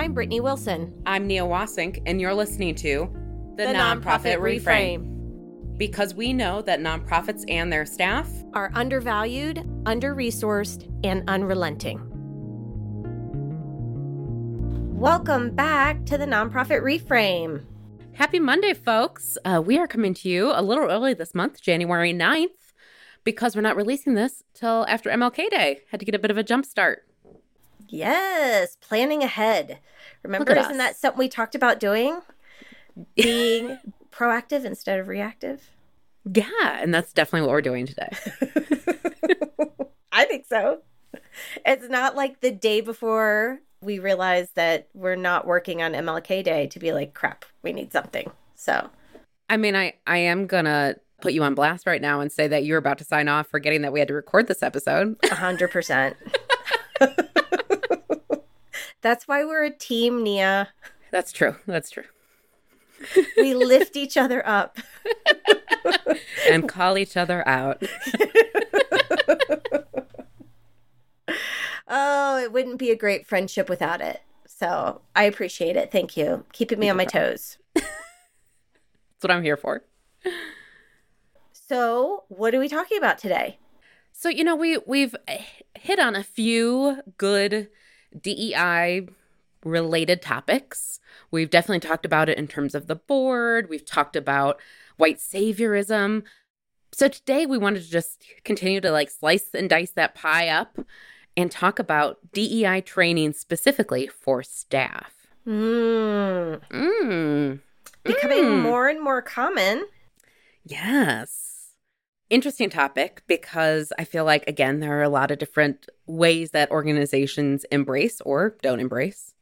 I'm Brittny Wilson. I'm Nia Wassink, and you're listening to The, Nonprofit, Reframe. Because we know that nonprofits and their staff Are undervalued, under resourced, and unrelenting. Welcome back to the Nonprofit Reframe. Happy Monday, folks. Uh, we are coming to you a little early this month, January 9th, because we're not releasing this till after MLK Day. Had to get a bit of a jump start. Yes, planning ahead. Remember, isn't us. that something we talked about doing? Being proactive instead of reactive? Yeah, and that's definitely what we're doing today. I think so. It's not like the day before we realize that we're not working on MLK Day to be like, crap, we need something. So, I mean, I, I am going to put you on blast right now and say that you're about to sign off forgetting that we had to record this episode. 100%. That's why we're a team, Nia. That's true. That's true. We lift each other up. And call each other out. Oh, it wouldn't be a great friendship without it. So I appreciate it. Thank you. Keeping me on my toes. That's what I'm here for. So, what are we talking about today? So, you know, we we've hit on a few good DEI related topics. We've definitely talked about it in terms of the board. We've talked about white saviorism. So today we wanted to just continue to like slice and dice that pie up and talk about DEI training specifically for staff. Mm, Mm. becoming Mm. more and more common. Yes. Interesting topic because I feel like, again, there are a lot of different ways that organizations embrace or don't embrace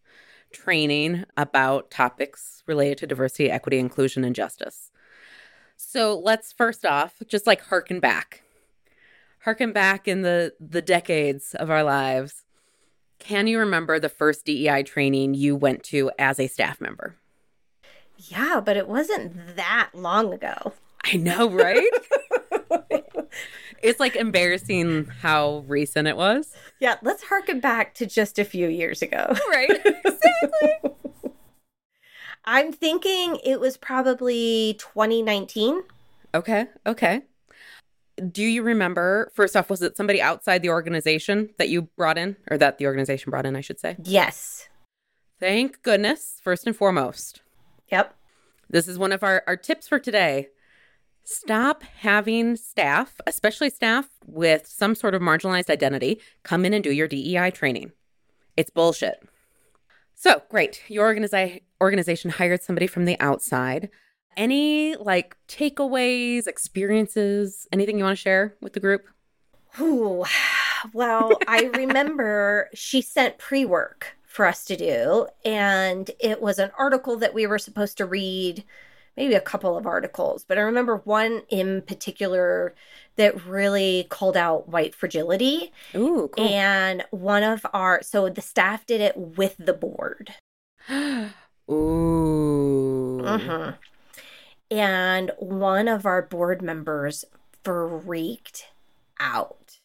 training about topics related to diversity, equity, inclusion, and justice. So let's first off just like harken back. Harken back in the, the decades of our lives. Can you remember the first DEI training you went to as a staff member? Yeah, but it wasn't that long ago. I know, right? it's like embarrassing how recent it was. Yeah, let's harken back to just a few years ago. Right. Exactly. I'm thinking it was probably 2019. okay. Okay. Do you remember, first off, was it somebody outside the organization that you brought in, or that the organization brought in, I should say? Yes. Thank goodness, first and foremost. Yep. This is one of our, our tips for today. Stop having staff, especially staff with some sort of marginalized identity, come in and do your DEI training. It's bullshit. So, great. Your organization hired somebody from the outside. Any like takeaways, experiences, anything you want to share with the group? Ooh. Well, I remember she sent pre work for us to do, and it was an article that we were supposed to read, maybe a couple of articles, but I remember one in particular that really called out white fragility. Ooh, cool. And one of our, so the staff did it with the board. Ooh. Mhm. And one of our board members freaked out.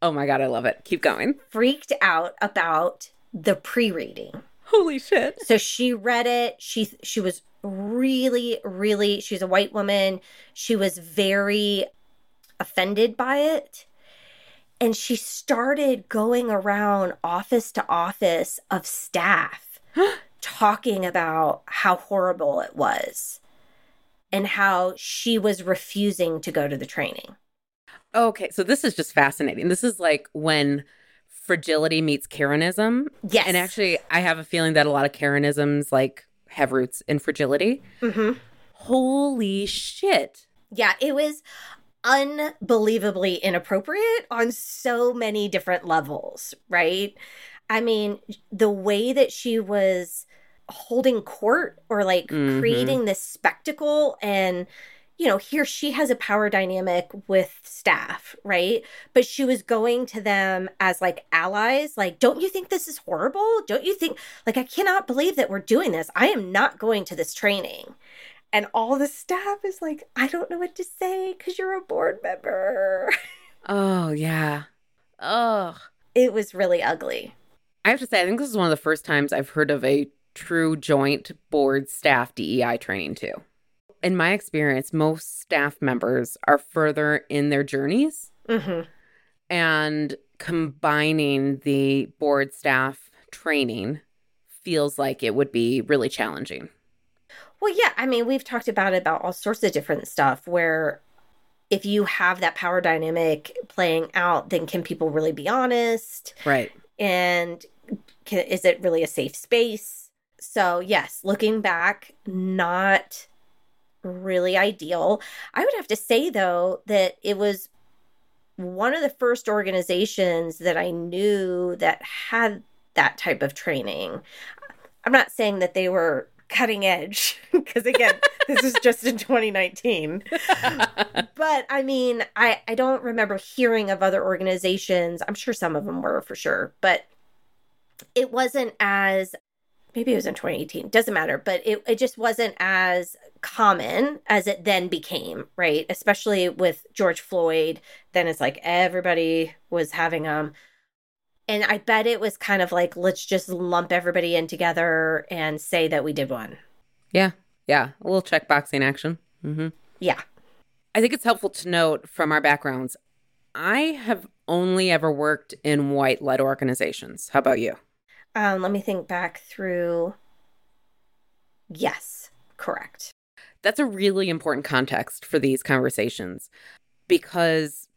Oh my God, I love it. Keep going. Freaked out about the pre-reading. Holy shit. So she read it. She she was really really she's a white woman. She was very offended by it. And she started going around office to office of staff talking about how horrible it was and how she was refusing to go to the training. Okay, so this is just fascinating. This is like when fragility meets Karenism. Yes. And actually, I have a feeling that a lot of Karenisms like have roots in fragility. Mhm. Holy shit. Yeah, it was unbelievably inappropriate on so many different levels, right? I mean, the way that she was holding court or like Mhm. creating this spectacle and you know, here she has a power dynamic with staff, right? But she was going to them as like allies, like, don't you think this is horrible? Don't you think, like, I cannot believe that we're doing this. I am not going to this training. And all the staff is like, I don't know what to say because you're a board member. Oh, yeah. Oh, It was really ugly. I have to say, I think this is one of the first times I've heard of a true joint board staff DEI training too. In my experience, most staff members are further in their journeys Mm-hmm. and combining the board staff training feels like it would be really challenging. Well, yeah, I mean, we've talked about it about all sorts of different stuff where if you have that power dynamic playing out, then can people really be honest? Right. And can, is it really a safe space? So, yes, looking back, not really ideal. I would have to say, though, that it was one of the first organizations that I knew that had that type of training. I'm not saying that they were cutting edge because again this is just in 2019 but i mean i i don't remember hearing of other organizations i'm sure some of them were for sure but it wasn't as maybe it was in 2018 doesn't matter but it, it just wasn't as common as it then became right especially with george floyd then it's like everybody was having them and i bet it was kind of like let's just lump everybody in together and say that we did one Yeah. Yeah. A little checkboxing action. Mm-hmm. yeah I think it's helpful to note from our backgrounds, I have only ever worked in white led organizations. How about you? um let me think back through yes correct That's a really important context for these conversations because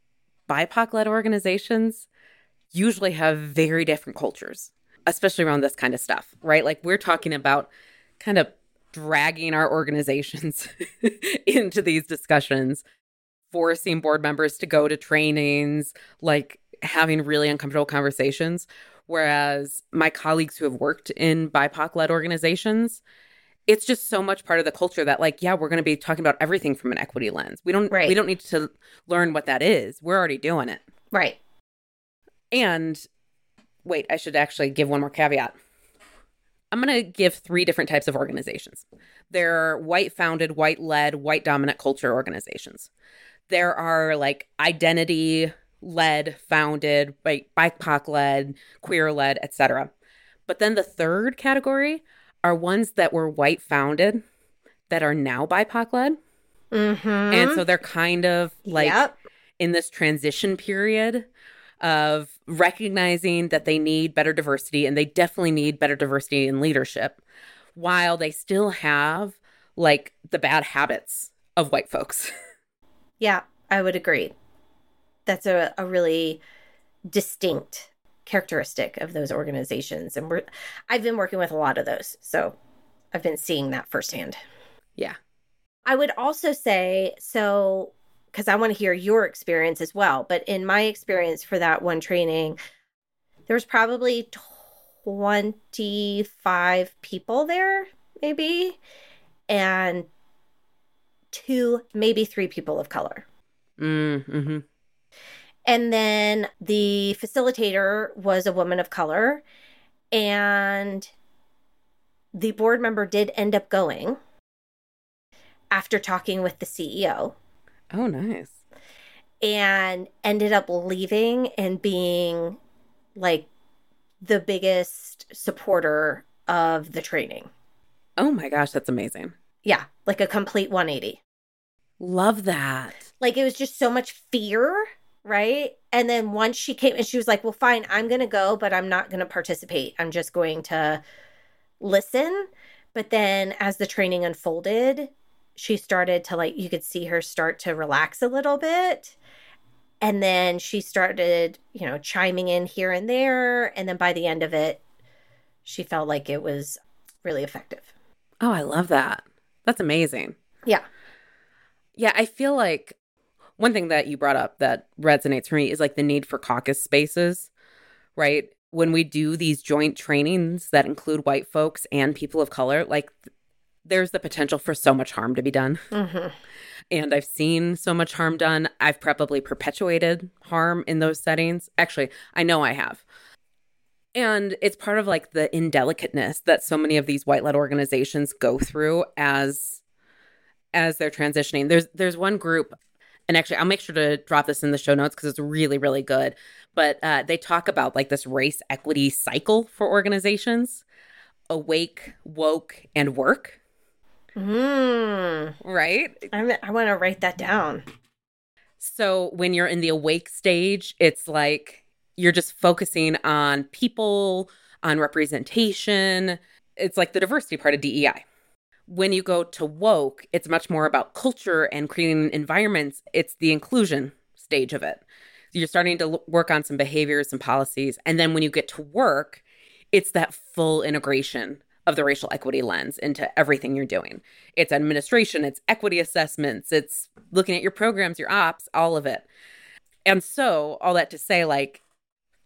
BIPOC led organizations usually have very different cultures, especially around this kind of stuff, right? Like we're talking about kind of dragging our organizations into these discussions, forcing board members to go to trainings, like having really uncomfortable conversations. Whereas my colleagues who have worked in BIPOC led organizations, it's just so much part of the culture that like yeah we're going to be talking about everything from an equity lens. We don't Right. we don't need to learn what that is. We're already doing it. Right. And wait i should actually give one more caveat. I'm going to give three different types of organizations. There are white founded white led white dominant culture organizations. There are like identity led founded like bipoc led queer led etc but then the third category are ones that were white founded that are now bipoc led mm-hmm and so they're kind of like yep in this transition period of recognizing that they need better diversity and they definitely need better diversity in leadership while they still have like the bad habits of white folks. Yeah, I would agree. That's a, a really distinct characteristic of those organizations. And we're I've been working with a lot of those. So I've been seeing that firsthand. yeah. I would also say so because I want to hear your experience as well. But in my experience for that one training, there was probably 25 people there, maybe, and two, maybe three people of color. Mm-hmm. And then the facilitator was a woman of color. And the board member did end up going after talking with the CEO Oh, nice. and ended up leaving and being like the biggest supporter of the training. Oh my gosh, that's amazing. Yeah, like a complete 180. Love that. like it was just so much fear right? And then once she came and she was like well fine i'm gonna go but i'm not gonna participate. I'm just going to listen. But then as the training unfolded she started to like you could see her start to relax a little bit. And then she started you know chiming in here and there. And then by the end of it she felt like it was really effective. Oh, I love that. That's amazing. yeah. Yeah, I feel like one thing that you brought up that resonates for me is like the need for caucus spaces, right? When we do these joint trainings that include white folks and people of color, like there's the potential for so much harm to be done. hmm And I've seen so much harm done. I've probably perpetuated harm in those settings. Actually, I know I have. And it's part of like the indelicateness that so many of these white led organizations go through as as they're transitioning. There's there's one group and actually I'll make sure to drop this in the show notes because it's really, really good. But uh, they talk about like this race equity cycle for organizations awake, woke, and work. Mm. Right? I'm, I want to write that down. So when you're in the awake stage, it's like you're just focusing on people, on representation. It's like the diversity part of DEI. When you go to woke, it's much more about culture and creating environments. It's the inclusion stage of it. You're starting to work on some behaviors and policies. And then when you get to work, it's that full integration of the racial equity lens into everything you're doing. It's administration, it's equity assessments, it's looking at your programs, your ops, all of it. And so, all that to say, like,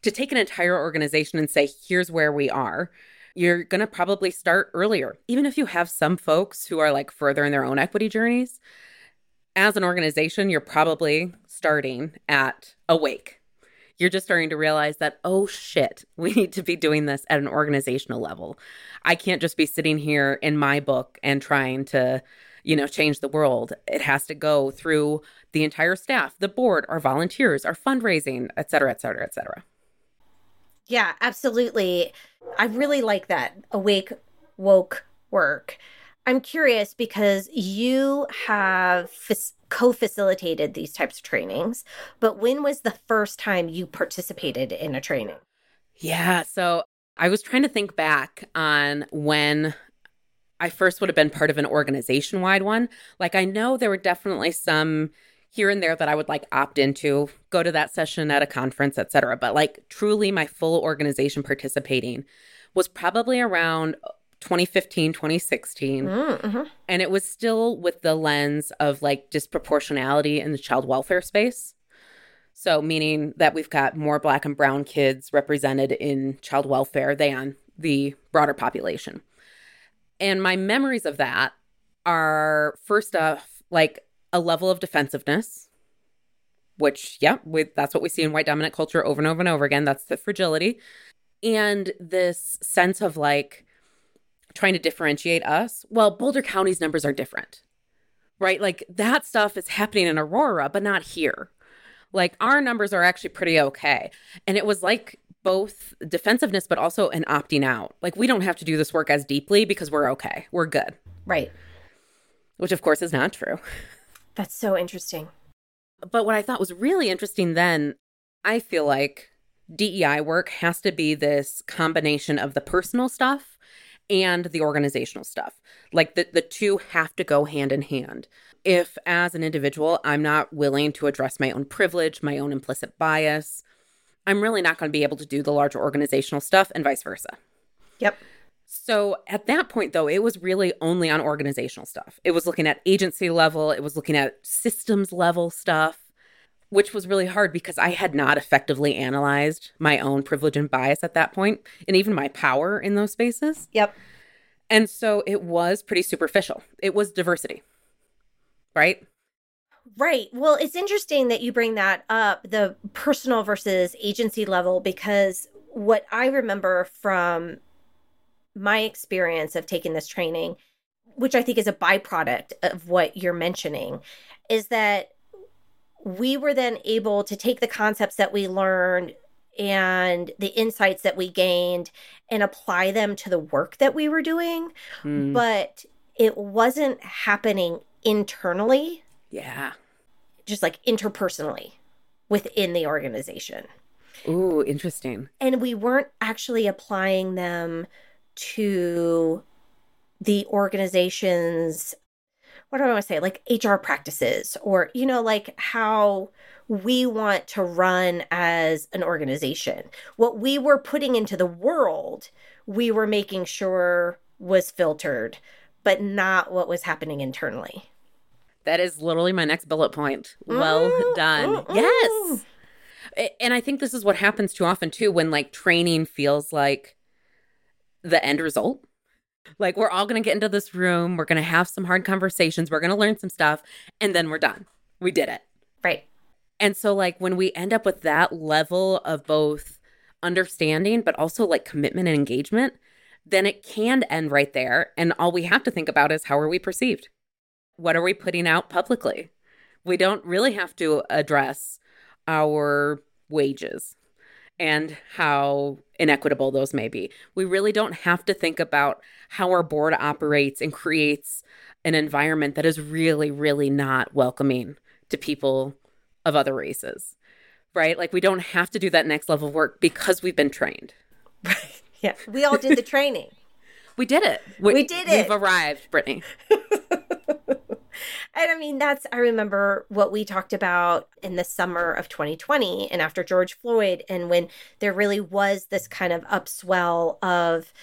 to take an entire organization and say, here's where we are, you're going to probably start earlier. Even if you have some folks who are like further in their own equity journeys, as an organization, you're probably starting at awake you're just starting to realize that, oh shit, we need to be doing this at an organizational level. I can't just be sitting here in my book and trying to, you know, change the world. It has to go through the entire staff, the board, our volunteers, our fundraising, et cetera, et cetera, et cetera. Yeah, absolutely. I really like that awake, woke work. I'm curious because you have co facilitated these types of trainings, but when was the first time you participated in a training? Yeah. So I was trying to think back on when I first would have been part of an organization wide one. Like, I know there were definitely some here and there that I would like opt into, go to that session at a conference, etc. But like, truly, my full organization participating was probably around 2015, 2016. Mm-hmm. And it was still with the lens of like disproportionality in the child welfare space. So, meaning that we've got more black and brown kids represented in child welfare than the broader population. And my memories of that are first off, like a level of defensiveness, which, yeah, we, that's what we see in white dominant culture over and over and over again. That's the fragility. And this sense of like, trying to differentiate us. Well, Boulder County's numbers are different, right? Like that stuff is happening in Aurora, but not here. Like our numbers are actually pretty okay. And it was like both defensiveness, but also an opting out. Like we don't have to do this work as deeply because we're okay. We're good. Right. Which, of course, is not true. That's so interesting. But what I thought was really interesting then, I feel like DEI work has to be this combination of the personal stuff and the organizational stuff. Like the, the two have to go hand in hand. If, as an individual, I'm not willing to address my own privilege, my own implicit bias, I'm really not going to be able to do the larger organizational stuff and vice versa. Yep. So at that point, though, it was really only on organizational stuff. It was looking at agency level, it was looking at systems level stuff which was really hard because I had not effectively analyzed my own privilege and bias at that point, and even my power in those spaces. Yep. And so it was pretty superficial. It was diversity, right? Right. Well, it's interesting that you bring that up, the personal versus agency level, because what I remember from my experience of taking this training, which I think is a byproduct of what you're mentioning, is that we were then able to take the concepts that we learned and the insights that we gained and apply them to the work that we were doing. Mm. But it wasn't happening internally. Yeah. Just like interpersonally within the organization. Ooh, interesting. And we weren't actually applying them to the organization's what do I want to say, like HR practices or, you know, like how we want to run as an organization. What we were putting into the world, we were making sure was filtered, but not what was happening internally. That is literally my next bullet point. Well mm, done. Mm, yes. And I think this is what happens too often too when like training feels like the end result like, we're all going to get into this room. We're going to have some hard conversations. We're going to learn some stuff. And then we're done. We did it. Right. And so, like, when we end up with that level of both understanding, but also like commitment and engagement, then it can end right there. And all we have to think about is how are we perceived? What are we putting out publicly? We don't really have to address our wages and how inequitable those may be. We really don't have to think about how our board operates and creates an environment that is really, really not welcoming to people of other races, right? Like we don't have to do that next level of work because we've been trained. Right. Yeah. We all did the training. we did it. We, we did it. We've arrived, Brittny. And I mean, that's, I remember what we talked about in the summer of 2020 and after George Floyd, and when there really was this kind of upswell of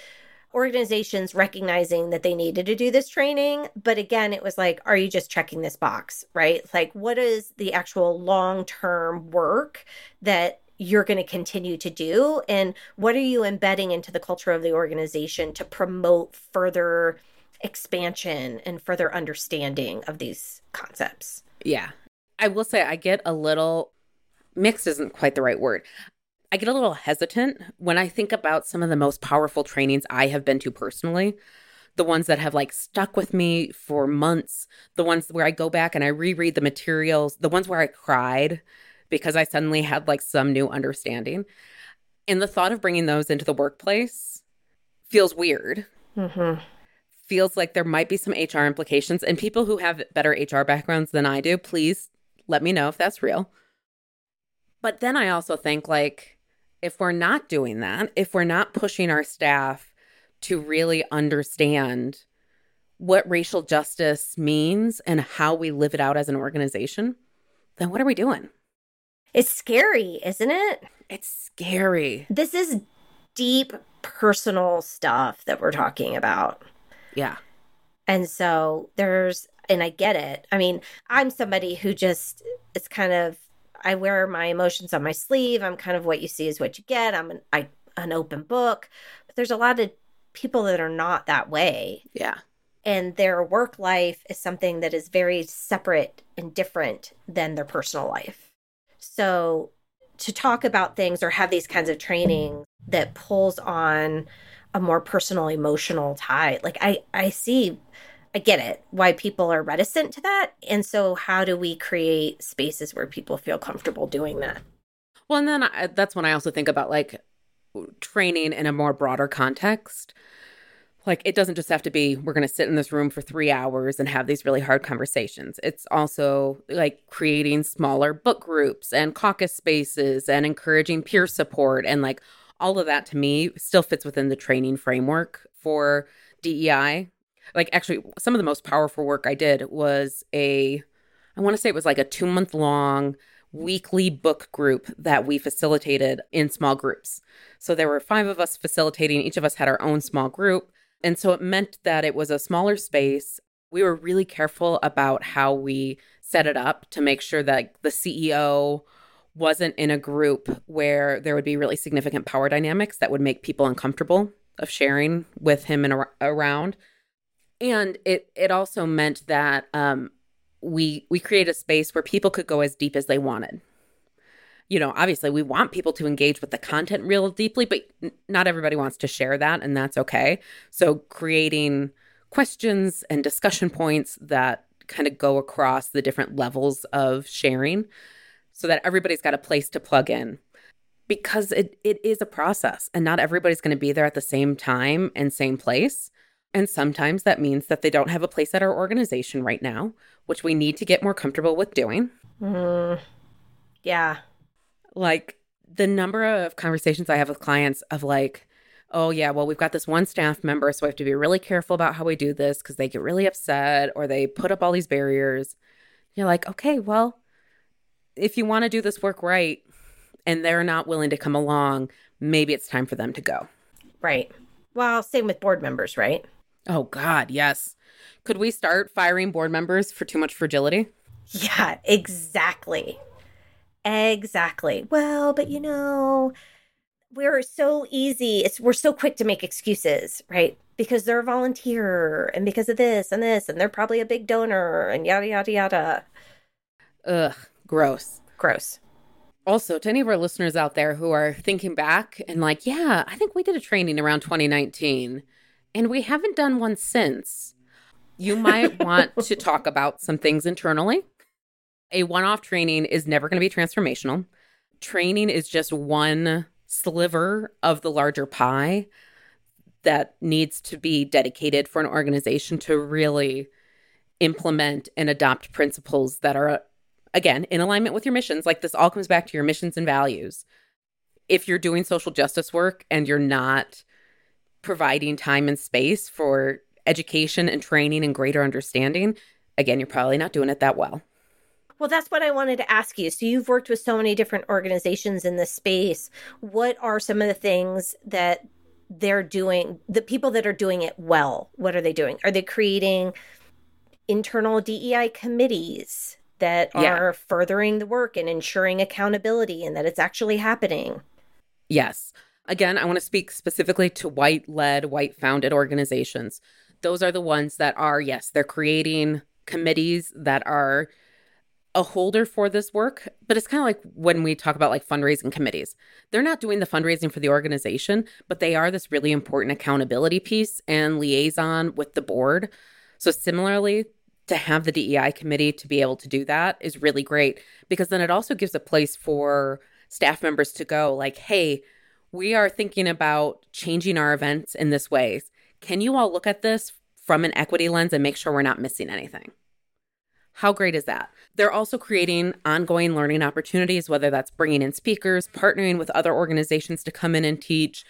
organizations recognizing that they needed to do this training. But again, it was like, are you just checking this box, right? Like, what is the actual long term work that you're going to continue to do? And what are you embedding into the culture of the organization to promote further? Expansion and further understanding of these concepts. Yeah. I will say I get a little mixed isn't quite the right word. I get a little hesitant when I think about some of the most powerful trainings I have been to personally. The ones that have like stuck with me for months, the ones where I go back and I reread the materials, the ones where I cried because I suddenly had like some new understanding. And the thought of bringing those into the workplace feels weird. Mm-hmm feels like there might be some HR implications. And people who have better HR backgrounds than I do, please let me know if that's real. But then I also think like if we're not doing that, if we're not pushing our staff to really understand what racial justice means and how we live it out as an organization, then what are we doing? It's scary, isn't it? It's scary. This is deep personal stuff that we're talking about. Yeah. And so there's, and I get it. I mean, I'm somebody who just, it's kind of, I wear my emotions on my sleeve. I'm kind of what you see is what you get. I'm an, I, an open book. But there's a lot of people that are not that way. Yeah. And their work life is something that is very separate and different than their personal life. So to talk about things or have these kinds of training that pulls on a more personal emotional tie. Like i i see i get it why people are reticent to that. And so how do we create spaces where people feel comfortable doing that? Well and then I, that's when i also think about like training in a more broader context. Like it doesn't just have to be we're going to sit in this room for 3 hours and have these really hard conversations. It's also like creating smaller book groups and caucus spaces and encouraging peer support and like all of that to me still fits within the training framework for DEI. Like, actually, some of the most powerful work I did was a, I want to say it was like a two month long weekly book group that we facilitated in small groups. So there were five of us facilitating, each of us had our own small group. And so it meant that it was a smaller space. We were really careful about how we set it up to make sure that the CEO wasn't in a group where there would be really significant power dynamics that would make people uncomfortable of sharing with him and ar- around. And it it also meant that um, we we create a space where people could go as deep as they wanted. You know, obviously, we want people to engage with the content real deeply, but n- not everybody wants to share that, and that's okay. So, creating questions and discussion points that kind of go across the different levels of sharing so that everybody's got a place to plug in because it, it is a process and not everybody's going to be there at the same time and same place. And sometimes that means that they don't have a place at our organization right now, which we need to get more comfortable with doing. Mm, yeah. Like the number of conversations I have with clients of like, oh, yeah, well, we've got this one staff member, so we have to be really careful about how we do this because they get really upset or they put up all these barriers. You're like, okay, well, if you want to do this work right and they're not willing to come along, maybe it's time for them to go. Right. Well, same with board members, right? Oh, God, yes. Could we start firing board members for too much fragility? Yeah, exactly. Exactly. Well, but you know, we're so easy. It's we're so quick to make excuses, right? Because they're a volunteer and because of this and this, and they're probably a big donor and yada yada yada. Ugh. Gross. Gross. Also, to any of our listeners out there who are thinking back and like, yeah, I think we did a training around 2019 and we haven't done one since, you might want to talk about some things internally A one off training is never going to be transformational. Training is just one sliver of the larger pie that needs to be dedicated for an organization to really implement and adopt principles that are, again, in alignment with your missions. Like this all comes back to your missions and values. If you're doing social justice work and you're not providing time and space for education and training and greater understanding, again, you're probably not doing it that well. Well, that's what I wanted to ask you. So, you've worked with so many different organizations in this space. What are some of the things that they're doing, the people that are doing it well? What are they doing? Are they creating internal DEI committees that yeah. are furthering the work and ensuring accountability and that it's actually happening? Yes. Again, I want to speak specifically to white led, white founded organizations. Those are the ones that are, yes, they're creating committees that are a holder for this work, but it's kind of like when we talk about like fundraising committees. They're not doing the fundraising for the organization, but they are this really important accountability piece and liaison with the board. So, similarly, to have the DEI committee to be able to do that is really great because then it also gives a place for staff members to go, like, hey, we are thinking about changing our events in this way. Can you all look at this from an equity lens and make sure we're not missing anything? How great is that? They're also creating ongoing learning opportunities, whether that's bringing in speakers, partnering with other organizations to come in and teach,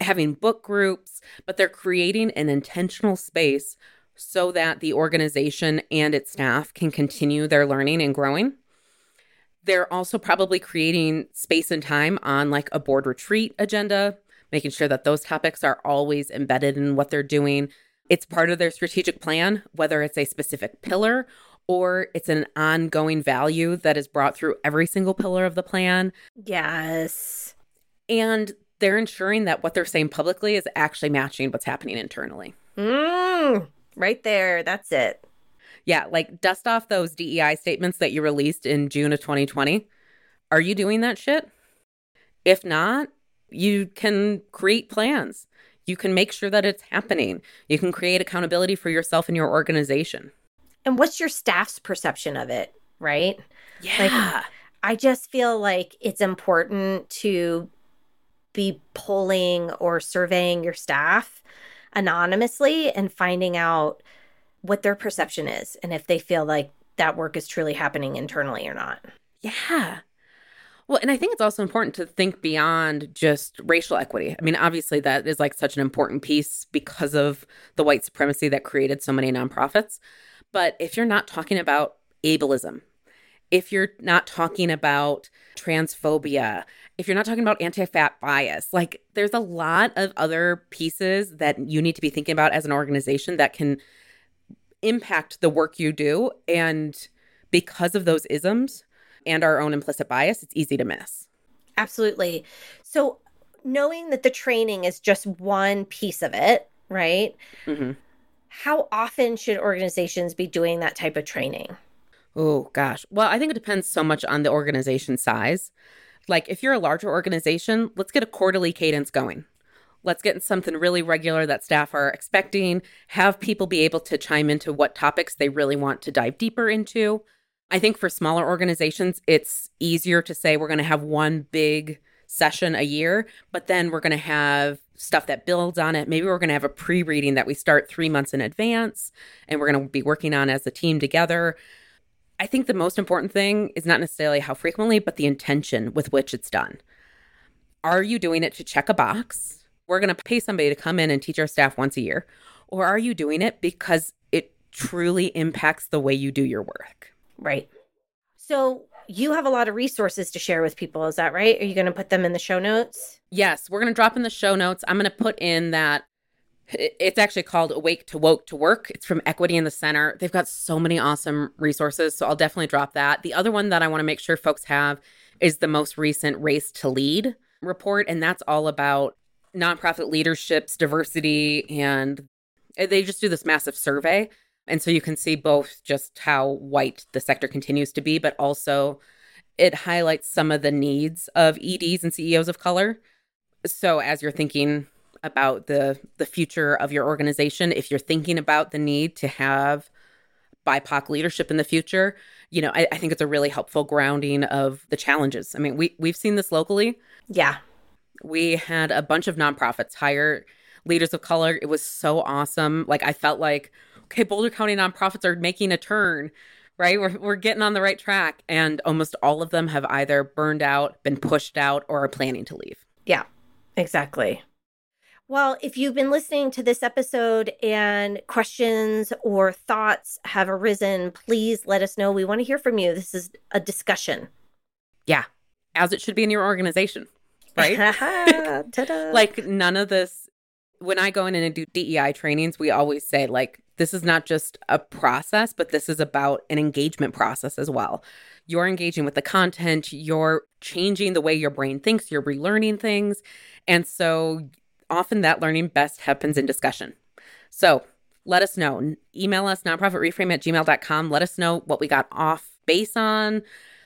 having book groups, but they're creating an intentional space so that the organization and its staff can continue their learning and growing. They're also probably creating space and time on like a board retreat agenda, making sure that those topics are always embedded in what they're doing. It's part of their strategic plan, whether it's a specific pillar or it's an ongoing value that is brought through every single pillar of the plan. Yes. And they're ensuring that what they're saying publicly is actually matching what's happening internally. Mm, right there. That's it. Yeah, like dust off those DEI statements that you released in June of 2020. Are you doing that shit? If not, you can create plans. You can make sure that it's happening. You can create accountability for yourself and your organization and what's your staff's perception of it, right? Yeah. Like, I just feel like it's important to be polling or surveying your staff anonymously and finding out what their perception is and if they feel like that work is truly happening internally or not. Yeah. Well, and I think it's also important to think beyond just racial equity. I mean, obviously, that is like such an important piece because of the white supremacy that created so many nonprofits. But if you're not talking about ableism, if you're not talking about transphobia, if you're not talking about anti fat bias, like there's a lot of other pieces that you need to be thinking about as an organization that can impact the work you do. And because of those isms and our own implicit bias, it's easy to miss. Absolutely. So, knowing that the training is just one piece of it, right? Mm-hmm how often should organizations be doing that type of training? Oh, gosh. Well, I think it depends so much on the organization size. Like, if you're a larger organization, let's get a quarterly cadence going. Let's get something really regular that staff are expecting, have people be able to chime into what topics they really want to dive deeper into. I think for smaller organizations, it's easier to say we're going to have one big session a year, but then we're going to have stuff that builds on it. Maybe we're going to have a pre reading that we start three months in advance and we're going to be working on as a team together. I think the most important thing is not necessarily how frequently, but the intention with which it's done. Are you doing it to check a box? We're going to pay somebody to come in and teach our staff once a year. Or are you doing it because it truly impacts the way you do your work? Right. So, you have a lot of resources to share with people. Is that right? Are you going to put them in the show notes? Yes, we're going to drop in the show notes. I'm going to put in that it's actually called Awake to Woke to Work. It's from Equity in the Center. They've got so many awesome resources. So I'll definitely drop that. The other one that I want to make sure folks have is the most recent Race to Lead report. And that's all about nonprofit leaderships, diversity, and eh, they just do this massive survey and so you can see both just how white the sector continues to be, but also it highlights some of the needs of EDs and CEOs of color. So as you're thinking about the the future of your organization, if you're thinking about the need to have BIPOC leadership in the future, you know, I, I think it's a really helpful grounding of the challenges. I mean, we we've seen this locally. Yeah. We had a bunch of nonprofits hire leaders of color. It was so awesome. Like I felt like, okay, Boulder County nonprofits are making a turn, right? We're we're getting on the right track. And almost all of them have either burned out, been pushed out, or are planning to leave. Yeah. Exactly. Well, if you've been listening to this episode and questions or thoughts have arisen, please let us know. We want to hear from you. This is a discussion. Yeah, as it should be in your organization, right? like none of this. When I go in and do DEI trainings, we always say like this is not just a process, but this is about an engagement process as well. You're engaging with the content, you're changing the way your brain thinks, you're relearning things. And so often that learning best happens in discussion. So let us know. Email us nonprofitreframe at gmail.com. Let us know what we got off base on.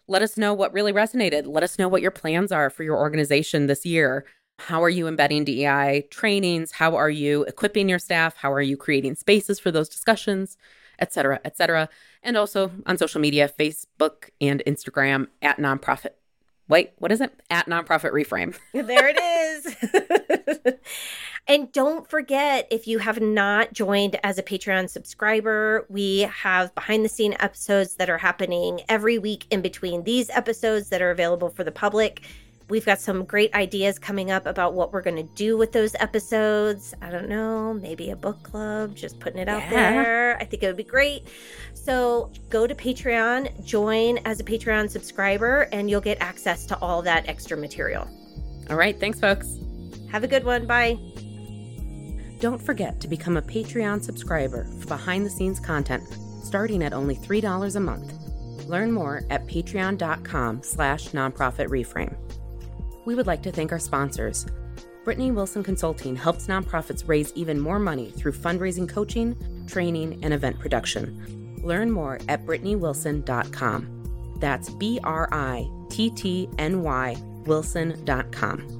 Let us know what really resonated. Let us know what your plans are for your organization this year. How are you embedding DEI trainings? How are you equipping your staff? How are you creating spaces for those discussions, et cetera, et cetera. And also on social media, Facebook and Instagram at nonprofit wait, what is it? At Nonprofit Reframe. there it is. and don't forget, if you have not joined as a Patreon subscriber, we have behind the scene episodes that are happening every week in between these episodes that are available for the public. We've got some great ideas coming up about what we're going to do with those episodes. I don't know, maybe a book club, just putting it out yeah. there. I think it would be great. So go to Patreon, join as a Patreon subscriber, and you'll get access to all that extra material. All right. Thanks, folks. Have a good one. Bye. Don't forget to become a Patreon subscriber for behind the scenes content starting at only $3 a month. Learn more at patreon.com slash nonprofit reframe. We would like to thank our sponsors. Brittny Wilson Consulting helps nonprofits raise even more money through fundraising coaching, training, and event production. Learn more at BrittnyWilson.com. That's B R I T T N Y Wilson.com.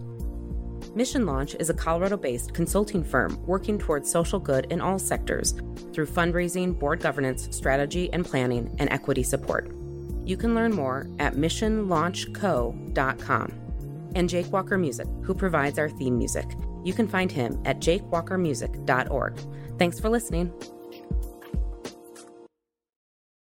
Mission Launch is a Colorado based consulting firm working towards social good in all sectors through fundraising, board governance, strategy and planning, and equity support. You can learn more at missionlaunchco.com. And Jake Walker Music, who provides our theme music. You can find him at jakewalkermusic.org. Thanks for listening.